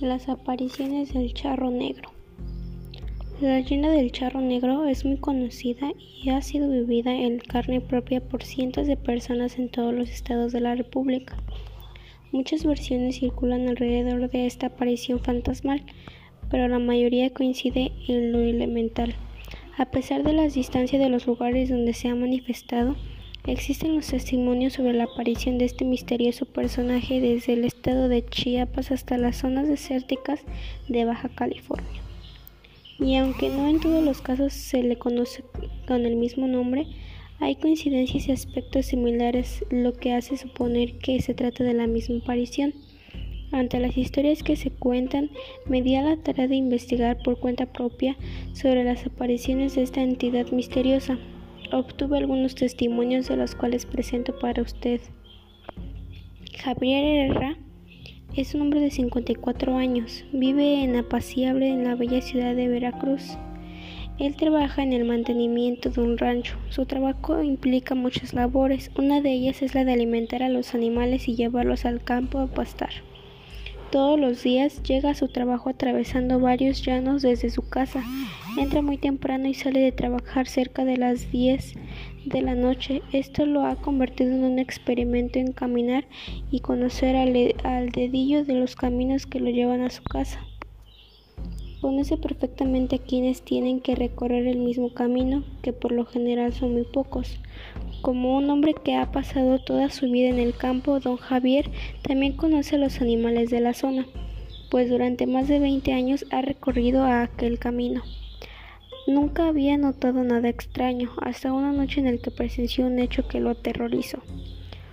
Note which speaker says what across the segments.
Speaker 1: Las apariciones del charro negro. La leyenda del charro negro es muy conocida y ha sido vivida en carne propia por cientos de personas en todos los estados de la República. Muchas versiones circulan alrededor de esta aparición fantasmal, pero la mayoría coincide en lo elemental. A pesar de las distancias de los lugares donde se ha manifestado, Existen los testimonios sobre la aparición de este misterioso personaje desde el estado de Chiapas hasta las zonas desérticas de Baja California. Y aunque no en todos los casos se le conoce con el mismo nombre, hay coincidencias y aspectos similares, lo que hace suponer que se trata de la misma aparición. Ante las historias que se cuentan, me di a la tarea de investigar por cuenta propia sobre las apariciones de esta entidad misteriosa obtuve algunos testimonios de los cuales presento para usted. Javier Herrera es un hombre de 54 años, vive en Apaciable en la bella ciudad de Veracruz. Él trabaja en el mantenimiento de un rancho. Su trabajo implica muchas labores, una de ellas es la de alimentar a los animales y llevarlos al campo a pastar. Todos los días llega a su trabajo atravesando varios llanos desde su casa. Entra muy temprano y sale de trabajar cerca de las 10 de la noche. Esto lo ha convertido en un experimento en caminar y conocer al, al dedillo de los caminos que lo llevan a su casa. Conoce perfectamente a quienes tienen que recorrer el mismo camino, que por lo general son muy pocos. Como un hombre que ha pasado toda su vida en el campo, don Javier también conoce los animales de la zona, pues durante más de 20 años ha recorrido a aquel camino. Nunca había notado nada extraño, hasta una noche en la que presenció un hecho que lo aterrorizó.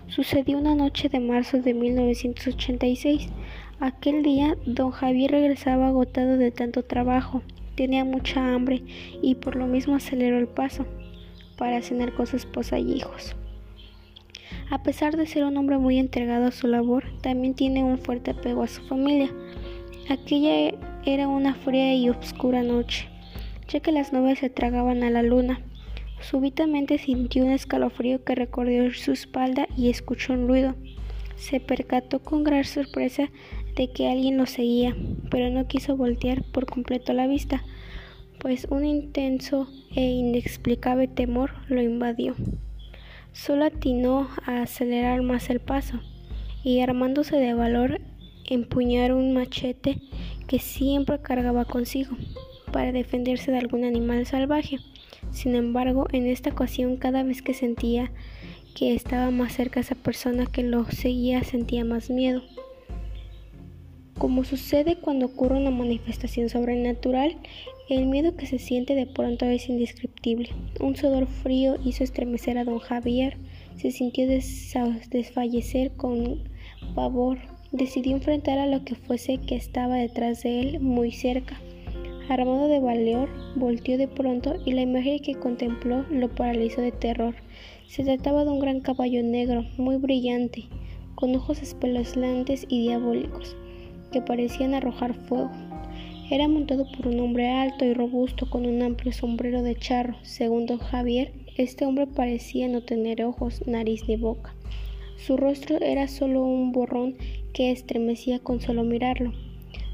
Speaker 1: Sucedió una noche de marzo de 1986. Aquel día, don Javier regresaba agotado de tanto trabajo, tenía mucha hambre y por lo mismo aceleró el paso para cenar con su esposa y hijos. A pesar de ser un hombre muy entregado a su labor, también tiene un fuerte apego a su familia. Aquella era una fría y oscura noche, ya que las nubes se tragaban a la luna. Súbitamente sintió un escalofrío que recorrió su espalda y escuchó un ruido. Se percató con gran sorpresa de que alguien lo seguía, pero no quiso voltear por completo la vista, pues un intenso e inexplicable temor lo invadió. Solo atinó a acelerar más el paso y armándose de valor empuñar un machete que siempre cargaba consigo para defenderse de algún animal salvaje. Sin embargo, en esta ocasión cada vez que sentía que estaba más cerca esa persona que lo seguía sentía más miedo. Como sucede cuando ocurre una manifestación sobrenatural, el miedo que se siente de pronto es indescriptible. Un sudor frío hizo estremecer a don Javier. Se sintió desfallecer con pavor. Decidió enfrentar a lo que fuese que estaba detrás de él, muy cerca. Armado de valor, volteó de pronto y la imagen que contempló lo paralizó de terror. Se trataba de un gran caballo negro, muy brillante, con ojos espeluznantes y diabólicos, que parecían arrojar fuego. Era montado por un hombre alto y robusto con un amplio sombrero de charro. Según don Javier, este hombre parecía no tener ojos, nariz ni boca. Su rostro era solo un borrón que estremecía con solo mirarlo.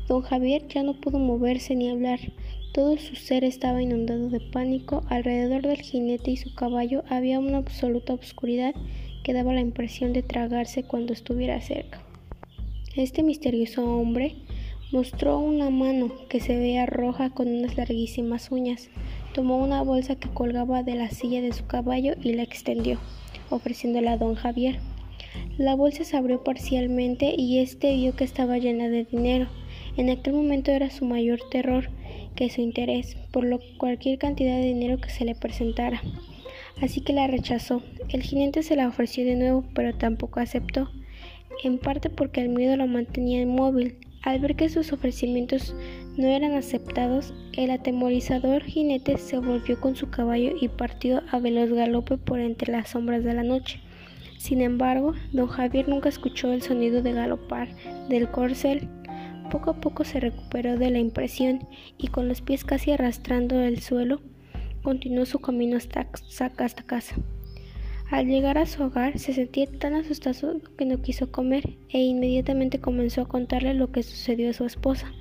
Speaker 1: Don Javier ya no pudo moverse ni hablar. Todo su ser estaba inundado de pánico. Alrededor del jinete y su caballo había una absoluta oscuridad que daba la impresión de tragarse cuando estuviera cerca. Este misterioso hombre Mostró una mano que se veía roja con unas larguísimas uñas. Tomó una bolsa que colgaba de la silla de su caballo y la extendió, ofreciéndola a don Javier. La bolsa se abrió parcialmente y éste vio que estaba llena de dinero. En aquel momento era su mayor terror que su interés por lo, cualquier cantidad de dinero que se le presentara. Así que la rechazó. El jinete se la ofreció de nuevo, pero tampoco aceptó, en parte porque el miedo lo mantenía inmóvil al ver que sus ofrecimientos no eran aceptados, el atemorizador jinete se volvió con su caballo y partió a veloz galope por entre las sombras de la noche. Sin embargo, don Javier nunca escuchó el sonido de galopar del corcel. Poco a poco se recuperó de la impresión y con los pies casi arrastrando el suelo, continuó su camino hasta, hasta casa. Al llegar a su hogar se sentía tan asustado que no quiso comer e inmediatamente comenzó a contarle lo que sucedió a su esposa,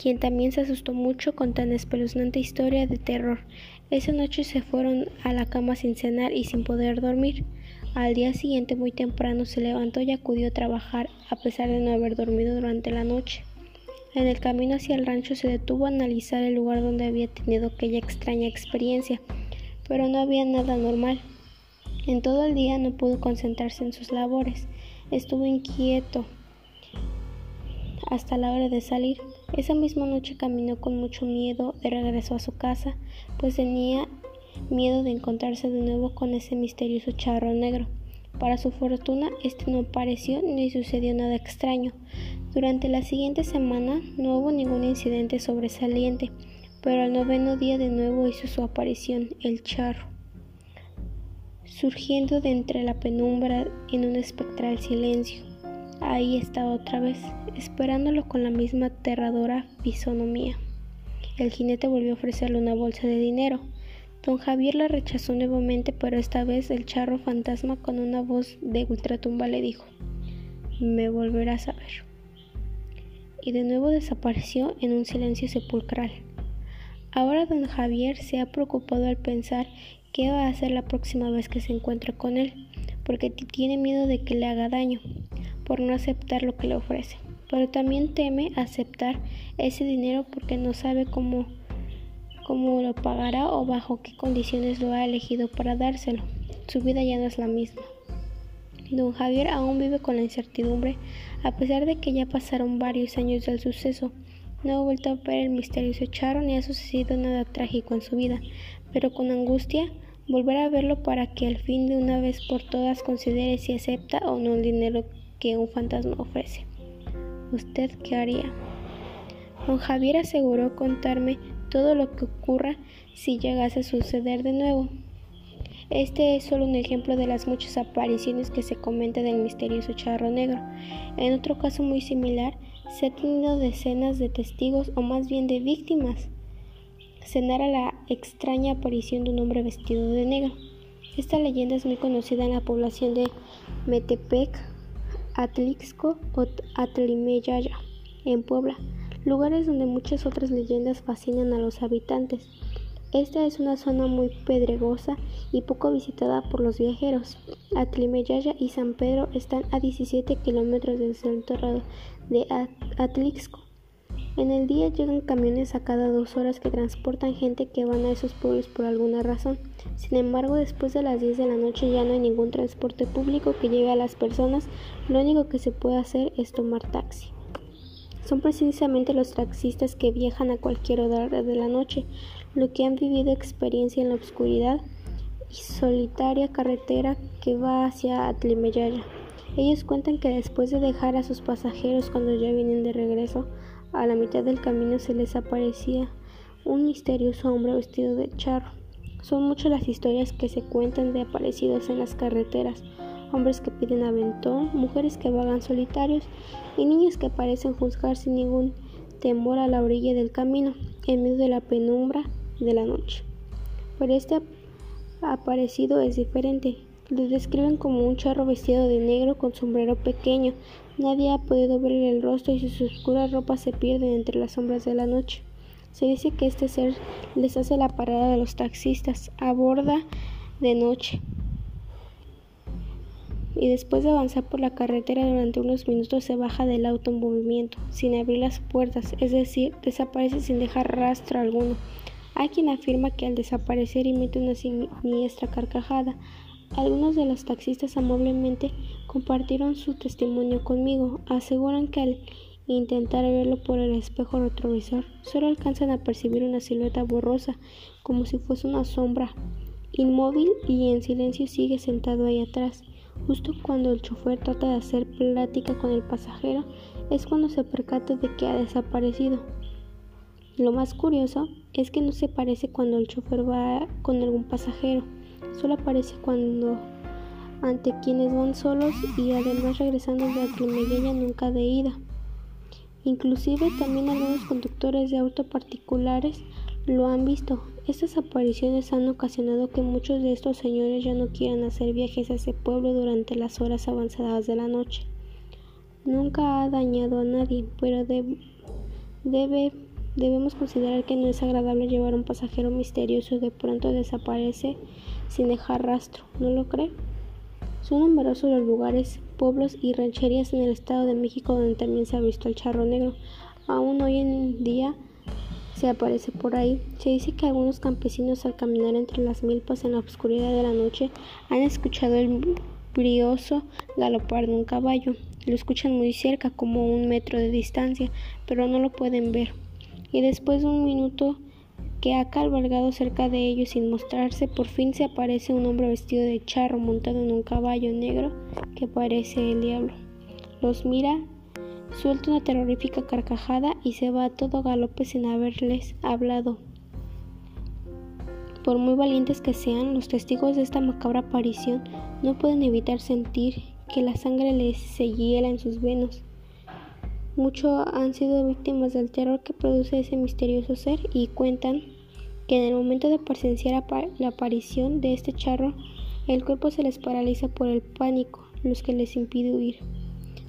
Speaker 1: quien también se asustó mucho con tan espeluznante historia de terror. Esa noche se fueron a la cama sin cenar y sin poder dormir. Al día siguiente muy temprano se levantó y acudió a trabajar a pesar de no haber dormido durante la noche. En el camino hacia el rancho se detuvo a analizar el lugar donde había tenido aquella extraña experiencia, pero no había nada normal. En todo el día no pudo concentrarse en sus labores. Estuvo inquieto hasta la hora de salir. Esa misma noche caminó con mucho miedo de regreso a su casa, pues tenía miedo de encontrarse de nuevo con ese misterioso charro negro. Para su fortuna, este no apareció ni sucedió nada extraño. Durante la siguiente semana no hubo ningún incidente sobresaliente, pero al noveno día de nuevo hizo su aparición el charro surgiendo de entre la penumbra en un espectral silencio. Ahí estaba otra vez, esperándolo con la misma aterradora fisonomía. El jinete volvió a ofrecerle una bolsa de dinero. Don Javier la rechazó nuevamente, pero esta vez el charro fantasma con una voz de ultratumba le dijo, me volverás a ver. Y de nuevo desapareció en un silencio sepulcral. Ahora don Javier se ha preocupado al pensar qué va a hacer la próxima vez que se encuentre con él, porque tiene miedo de que le haga daño por no aceptar lo que le ofrece. Pero también teme aceptar ese dinero porque no sabe cómo, cómo lo pagará o bajo qué condiciones lo ha elegido para dárselo. Su vida ya no es la misma. Don Javier aún vive con la incertidumbre, a pesar de que ya pasaron varios años del suceso. No ha vuelto a ver el misterioso Charo ni ha sucedido nada trágico en su vida, pero con angustia volver a verlo para que al fin de una vez por todas considere si acepta o no el dinero que un fantasma ofrece. ¿Usted qué haría? Don Javier aseguró contarme todo lo que ocurra si llegase a suceder de nuevo. Este es solo un ejemplo de las muchas apariciones que se comenta del misterioso charro negro. En otro caso muy similar, se han tenido decenas de testigos o más bien de víctimas se narra la extraña aparición de un hombre vestido de negro. Esta leyenda es muy conocida en la población de Metepec, Atlixco o Atlimeyaya, en Puebla, lugares donde muchas otras leyendas fascinan a los habitantes. Esta es una zona muy pedregosa y poco visitada por los viajeros. Atlimeyaya y San Pedro están a 17 kilómetros del centro de Atlixco. En el día llegan camiones a cada dos horas que transportan gente que van a esos pueblos por alguna razón. Sin embargo, después de las 10 de la noche ya no hay ningún transporte público que llegue a las personas. Lo único que se puede hacer es tomar taxi. Son precisamente los taxistas que viajan a cualquier hora de la noche, lo que han vivido experiencia en la oscuridad y solitaria carretera que va hacia Atlimeyaya. Ellos cuentan que después de dejar a sus pasajeros cuando ya vienen de regreso, a la mitad del camino se les aparecía un misterioso hombre vestido de charro. Son muchas las historias que se cuentan de aparecidos en las carreteras, hombres que piden aventón, mujeres que vagan solitarios y niños que parecen juzgar sin ningún temor a la orilla del camino, en medio de la penumbra de la noche. Pero este aparecido es diferente. Lo describen como un charro vestido de negro con sombrero pequeño, Nadie ha podido ver el rostro y sus oscuras ropas se pierden entre las sombras de la noche. Se dice que este ser les hace la parada de los taxistas, aborda de noche. Y después de avanzar por la carretera durante unos minutos se baja del auto en movimiento, sin abrir las puertas, es decir, desaparece sin dejar rastro alguno. Hay quien afirma que al desaparecer emite una siniestra carcajada, algunos de los taxistas amablemente compartieron su testimonio conmigo. Aseguran que al intentar verlo por el espejo retrovisor solo alcanzan a percibir una silueta borrosa, como si fuese una sombra. Inmóvil y en silencio sigue sentado ahí atrás. Justo cuando el chofer trata de hacer plática con el pasajero, es cuando se percata de que ha desaparecido. Lo más curioso es que no se parece cuando el chofer va con algún pasajero solo aparece cuando ante quienes van solos y además regresando de Atlimeyaya nunca de ida. Inclusive también algunos conductores de auto particulares lo han visto. Estas apariciones han ocasionado que muchos de estos señores ya no quieran hacer viajes a ese pueblo durante las horas avanzadas de la noche. Nunca ha dañado a nadie, pero debe, debemos considerar que no es agradable llevar a un pasajero misterioso de pronto desaparece sin dejar rastro, ¿no lo cree? Son numerosos los lugares, pueblos y rancherías en el Estado de México donde también se ha visto el charro negro. Aún hoy en día se aparece por ahí. Se dice que algunos campesinos al caminar entre las milpas en la oscuridad de la noche han escuchado el brioso galopar de un caballo. Lo escuchan muy cerca, como un metro de distancia, pero no lo pueden ver. Y después de un minuto que ha cabalgado cerca de ellos sin mostrarse, por fin se aparece un hombre vestido de charro montado en un caballo negro que parece el diablo. Los mira Suelta una terrorífica carcajada y se va a todo galope sin haberles hablado. Por muy valientes que sean, los testigos de esta macabra aparición no pueden evitar sentir que la sangre les se hiela en sus venos. Muchos han sido víctimas del terror que produce ese misterioso ser y cuentan que en el momento de presenciar la aparición de este charro, el cuerpo se les paraliza por el pánico, los que les impide huir.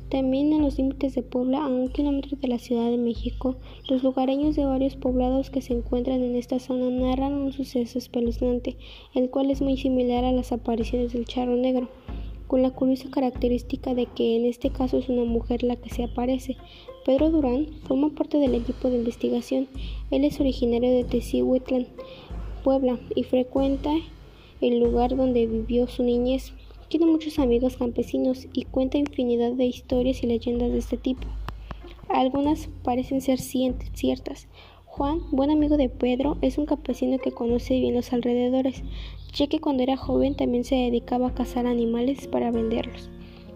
Speaker 1: También en los límites de Puebla, a un kilómetro de la Ciudad de México, los lugareños de varios poblados que se encuentran en esta zona narran un suceso espeluznante, el cual es muy similar a las apariciones del charro negro, con la curiosa característica de que en este caso es una mujer la que se aparece. Pedro Durán forma parte del equipo de investigación. Él es originario de Tecihuitlán, Puebla, y frecuenta el lugar donde vivió su niñez. Tiene muchos amigos campesinos y cuenta infinidad de historias y leyendas de este tipo. Algunas parecen ser ciertas. Juan, buen amigo de Pedro, es un campesino que conoce bien los alrededores, ya que cuando era joven también se dedicaba a cazar animales para venderlos.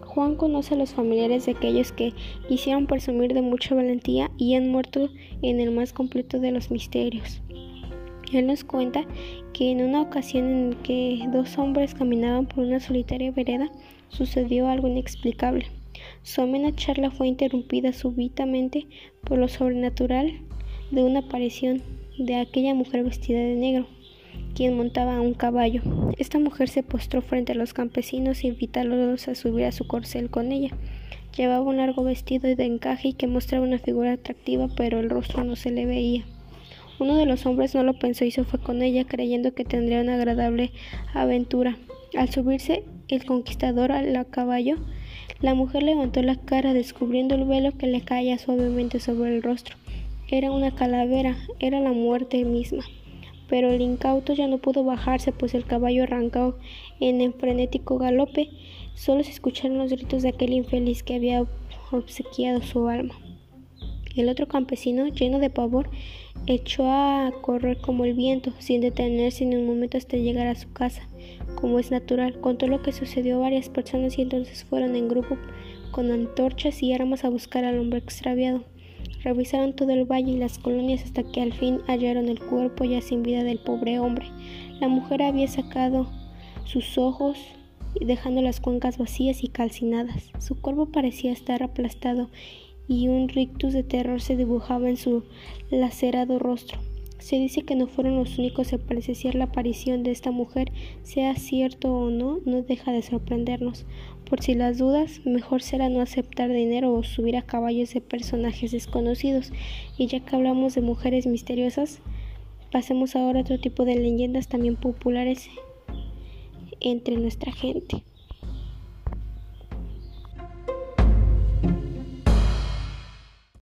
Speaker 1: Juan conoce a los familiares de aquellos que quisieron presumir de mucha valentía y han muerto en el más completo de los misterios. Él nos cuenta que en una ocasión en que dos hombres caminaban por una solitaria vereda, sucedió algo inexplicable. Su amena charla fue interrumpida súbitamente por lo sobrenatural de una aparición de aquella mujer vestida de negro, quien montaba un caballo. Esta mujer se postró frente a los campesinos e invitándolos a subir a su corcel con ella. Llevaba un largo vestido de encaje y que mostraba una figura atractiva, pero el rostro no se le veía. Uno de los hombres no lo pensó y se fue con ella, creyendo que tendría una agradable aventura. Al subirse el conquistador al caballo, la mujer levantó la cara descubriendo el velo que le caía suavemente sobre el rostro. Era una calavera, era la muerte misma. Pero el incauto ya no pudo bajarse, pues el caballo arrancó en el frenético galope. Solo se escucharon los gritos de aquel infeliz que había obsequiado su alma. El otro campesino, lleno de pavor, echó a correr como el viento, sin detenerse ni un momento hasta llegar a su casa. Como es natural, contó lo que sucedió a varias personas y entonces fueron en grupo con antorchas y armas a buscar al hombre extraviado. Revisaron todo el valle y las colonias hasta que al fin hallaron el cuerpo ya sin vida del pobre hombre. La mujer había sacado sus ojos dejando las cuencas vacías y calcinadas. Su cuerpo parecía estar aplastado y un rictus de terror se dibujaba en su lacerado rostro. Se dice que no fueron los únicos a presenciar la aparición de esta mujer, sea cierto o no, no deja de sorprendernos. Por si las dudas, mejor será no aceptar dinero o subir a caballos de personajes desconocidos. Y ya que hablamos de mujeres misteriosas, pasemos ahora a otro tipo de leyendas también populares entre nuestra gente.